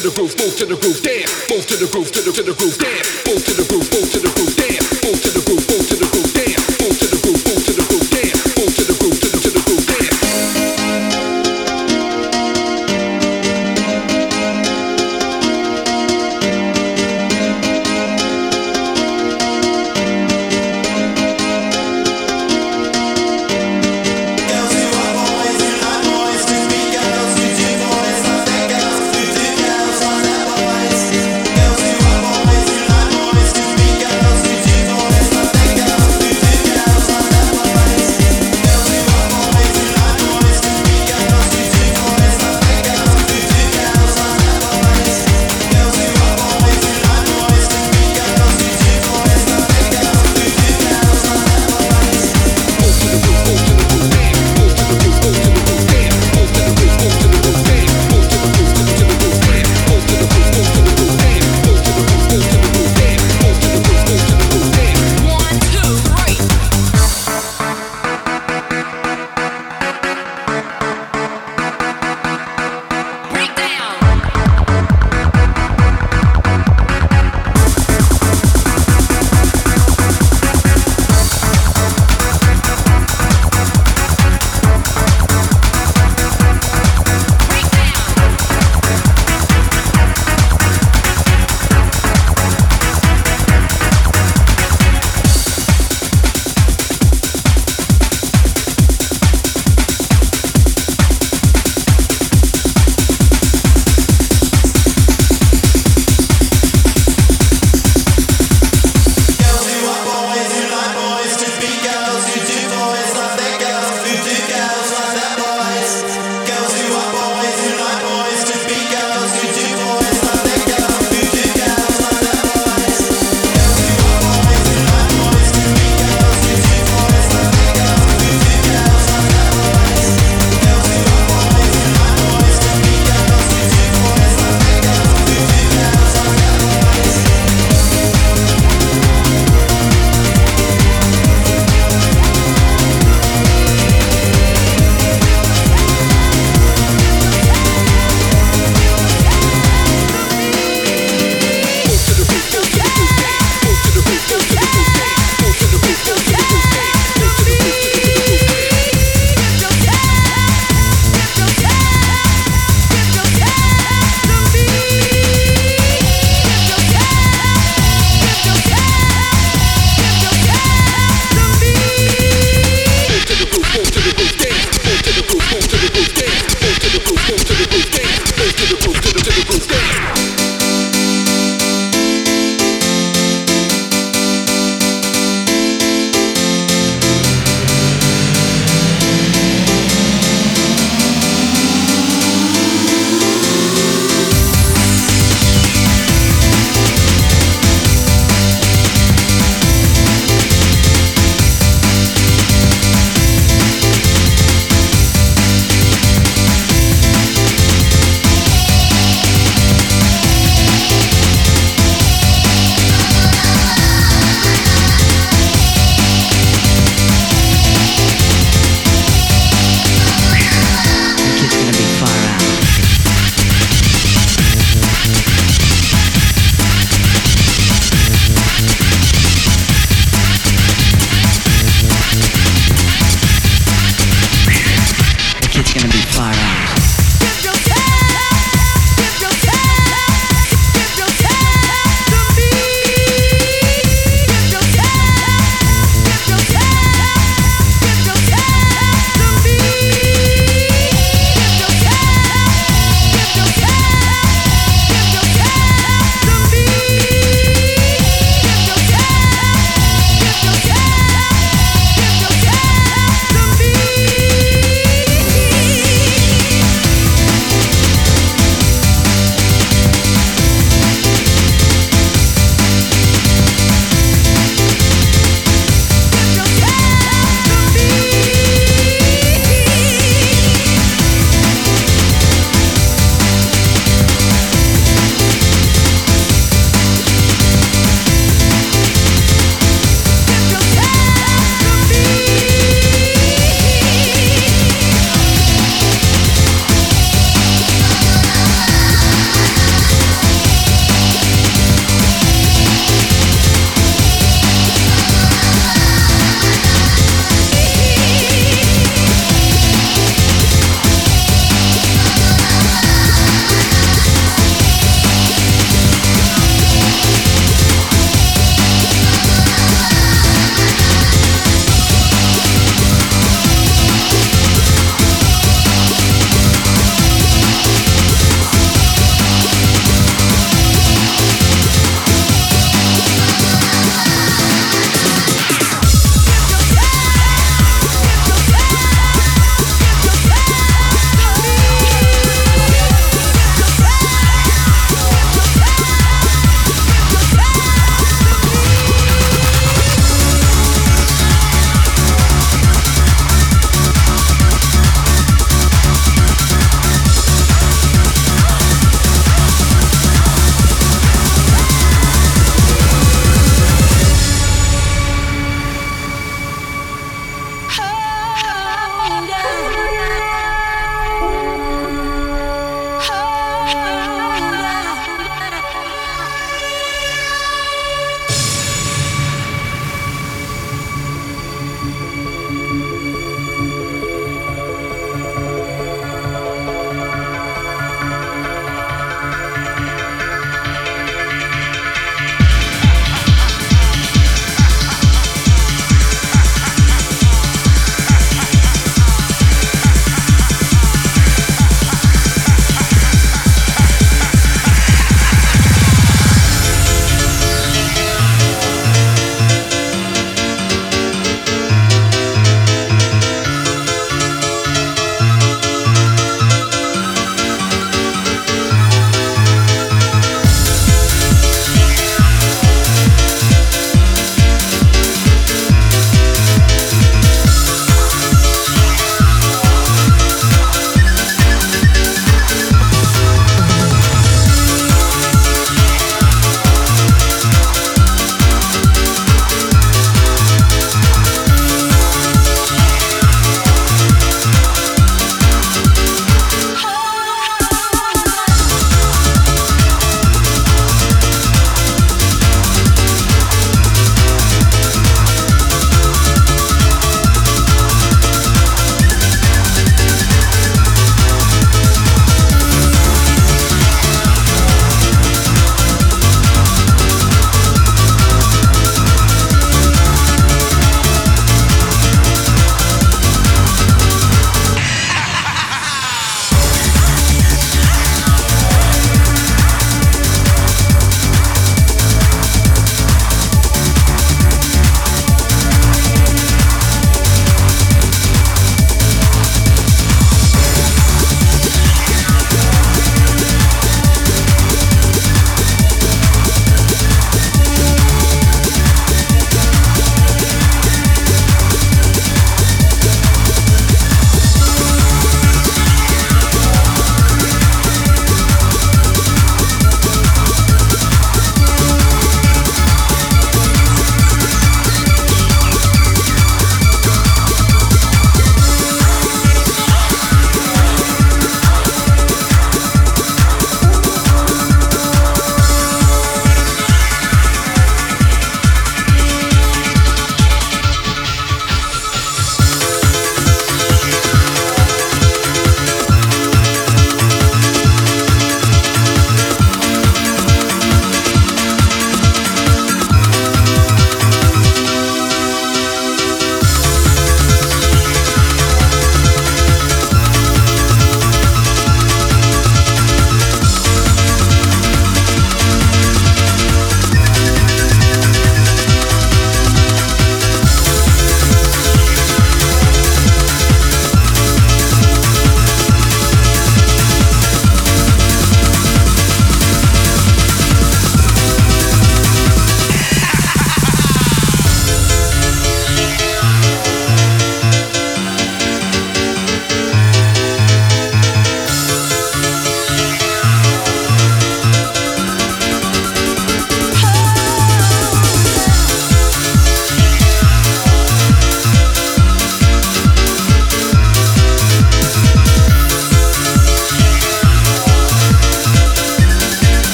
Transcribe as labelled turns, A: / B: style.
A: To the groove, move to the groove, dance. Move to the groove, to the to the groove, dance. Move to the groove, move to the groove.